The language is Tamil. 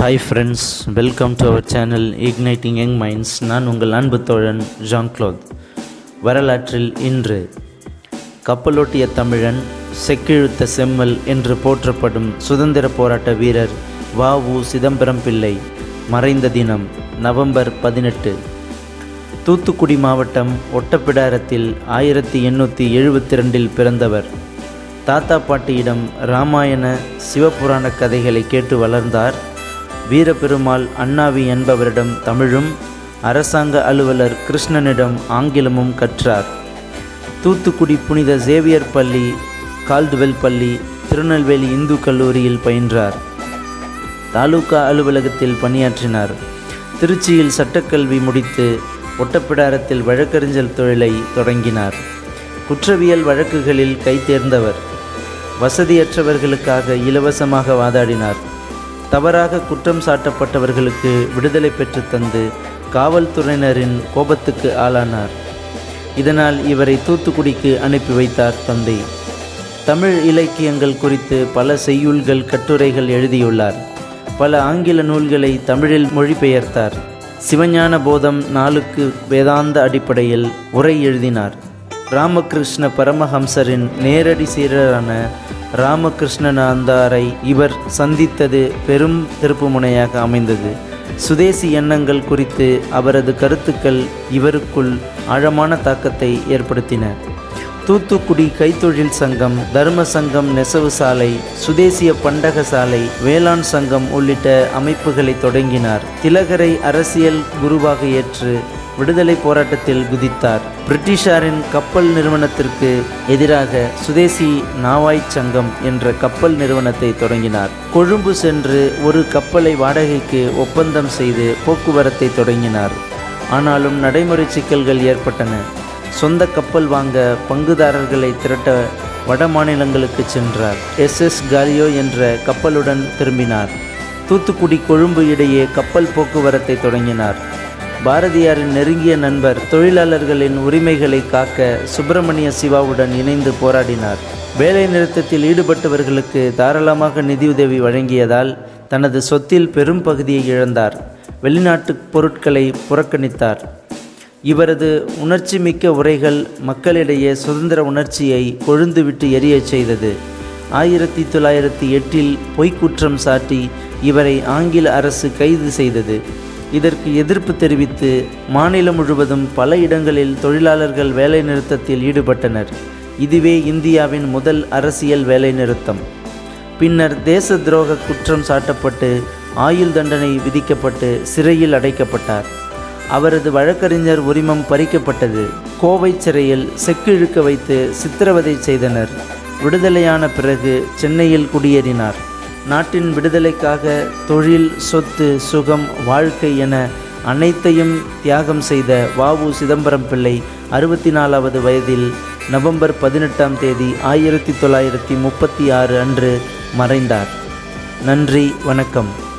Hi friends welcome to our channel igniting young minds நான் உங்கள் அன்பு தோழன் ஜான் க்ளோத் வரலாற்றில் இன்று கப்பலோட்டிய தமிழன் செக்கிழுத்த செம்மல் என்று போற்றப்படும் சுதந்திர போராட்ட வீரர் வ உ சிதம்பரம் பிள்ளை மறைந்த தினம் நவம்பர் பதினெட்டு. தூத்துக்குடி மாவட்டம் ஒட்டப்பிடாரத்தில் ஆயிரத்தி எண்ணூற்றி எழுபத்தி ரெண்டில் பிறந்தவர். தாத்தா பாட்டியிடம் ராமாயண சிவபுராண கதைகளை கேட்டு வளர்ந்தார். வீரபெருமாள் அண்ணாவி என்பவரிடம் தமிழும் அரசாங்க அலுவலர் கிருஷ்ணனிடம் ஆங்கிலமும் கற்றார். தூத்துக்குடி புனித சேவியர் பள்ளி கால்துவெல் பள்ளி திருநெல்வேலி இந்து கல்லூரியில் பயின்றார். தாலுகா அலுவலகத்தில் பணியாற்றினார். திருச்சியில் சட்டக்கல்வி முடித்து ஒட்டப்பிடாரத்தில் வழக்கறிஞர் தொழிலை தொடங்கினார். குற்றவியல் வழக்குகளில் கைதேர்ந்தவர். வசதியற்றவர்களுக்காக இலவசமாக வாதாடினார். தவறாக குற்றம் சாட்டப்பட்டவர்களுக்கு விடுதலை பெற்று தந்து காவல்துறையினரின் கோபத்துக்கு ஆளானார். இதனால் இவரை தூத்துக்குடிக்கு அனுப்பி வைத்தார் தந்தை. தமிழ் இலக்கியங்கள் குறித்து பல செய்யுள்கள் கட்டுரைகள் எழுதியுள்ளார். பல ஆங்கில நூல்களை தமிழில் மொழிபெயர்த்தார். சிவஞான போதம் நாளுக்கு வேதாந்த அடிப்படையில் உரை எழுதினார். ராமகிருஷ்ண பரமஹம்சரின் நேரடி சீரரான ராமகிருஷ்ணனாந்தாரை இவர் சந்தித்தது பெரும் திருப்புமுனையாக அமைந்தது. சுதேசி எண்ணங்கள் குறித்து அவரது கருத்துக்கள் இவருக்குள் ஆழமான தாக்கத்தை ஏற்படுத்தின. தூத்துக்குடி கைத்தொழில் சங்கம் தர்ம சங்கம் நெசவு சாலை சுதேசிய பண்டக சாலை வேளாண் சங்கம் உள்ளிட்ட அமைப்புகளை தொடங்கினார். திலகரை அரசியல் குருவாக ஏற்று விடுதலை போராட்டத்தில் குதித்தார். பிரிட்டிஷாரின் கப்பல் நிறுவனத்திற்கு எதிராக சுதேசி நாவாய் சங்கம் என்ற கப்பல் நிறுவனத்தை தொடங்கினார். கொழும்பு சென்று ஒரு கப்பலை வாடகைக்கு ஒப்பந்தம் செய்து போக்குவரத்தை தொடங்கினார். ஆனாலும் நடைமுறை சிக்கல்கள் ஏற்பட்டன. சொந்த கப்பல் வாங்க பங்குதாரர்களை திரட்ட வட மாநிலங்களுக்கு சென்றார். எஸ். எஸ். காலியோ என்ற கப்பலுடன் திரும்பினார். தூத்துக்குடி கொழும்பு இடையே கப்பல் போக்குவரத்தை தொடங்கினார். பாரதியாரின் நெருங்கிய நண்பர் தொழிலாளர்களின் உரிமைகளை காக்க சுப்பிரமணிய சிவாவுடன் இணைந்து போராடினார். வேலை நிறுத்தத்தில் ஈடுபட்டவர்களுக்கு தாராளமாக நிதியுதவி வழங்கியதால் தனது சொத்தில் பெரும் பகுதியை இழந்தார். வெளிநாட்டு பொருட்களை புறக்கணித்தார். இவரது உணர்ச்சி மிக்க உரைகள் மக்களிடையே சுதந்திர உணர்ச்சியை கொழுந்துவிட்டு எரியச் செய்தது. ஆயிரத்தி தொள்ளாயிரத்தி எட்டில் பொய்க்குற்றம் சாட்டி இவரை ஆங்கில அரசு கைது செய்தது. இதற்கு எதிர்ப்பு தெரிவித்து மாநிலம் முழுவதும் பல இடங்களில் தொழிலாளர்கள் வேலைநிறுத்தத்தில் ஈடுபட்டனர். இதுவே இந்தியாவின் முதல் அரசியல் வேலைநிறுத்தம். பின்னர் தேச துரோக குற்றம் சாட்டப்பட்டு ஆயுள் தண்டனை விதிக்கப்பட்டு சிறையில் அடைக்கப்பட்டார். அவரது வழக்கறிஞர் உரிமம் பறிக்கப்பட்டது. கோவை சிறையில் செக்கிழுக்க வைத்து சித்திரவதை செய்தனர். விடுதலையான பிறகு சென்னையில் குடியேறினார். நாட்டின் விடுதலைக்காக தொழில் சொத்து சுகம் வாழ்க்கை என அனைத்தையும் தியாகம் செய்த வாவு சிதம்பரம் பிள்ளை அறுபத்தி நாலாவது வயதில் நவம்பர் பதினெட்டாம் தேதி ஆயிரத்தி தொள்ளாயிரத்தி முப்பத்தி ஆறு அன்று மறைந்தார். நன்றி வணக்கம்.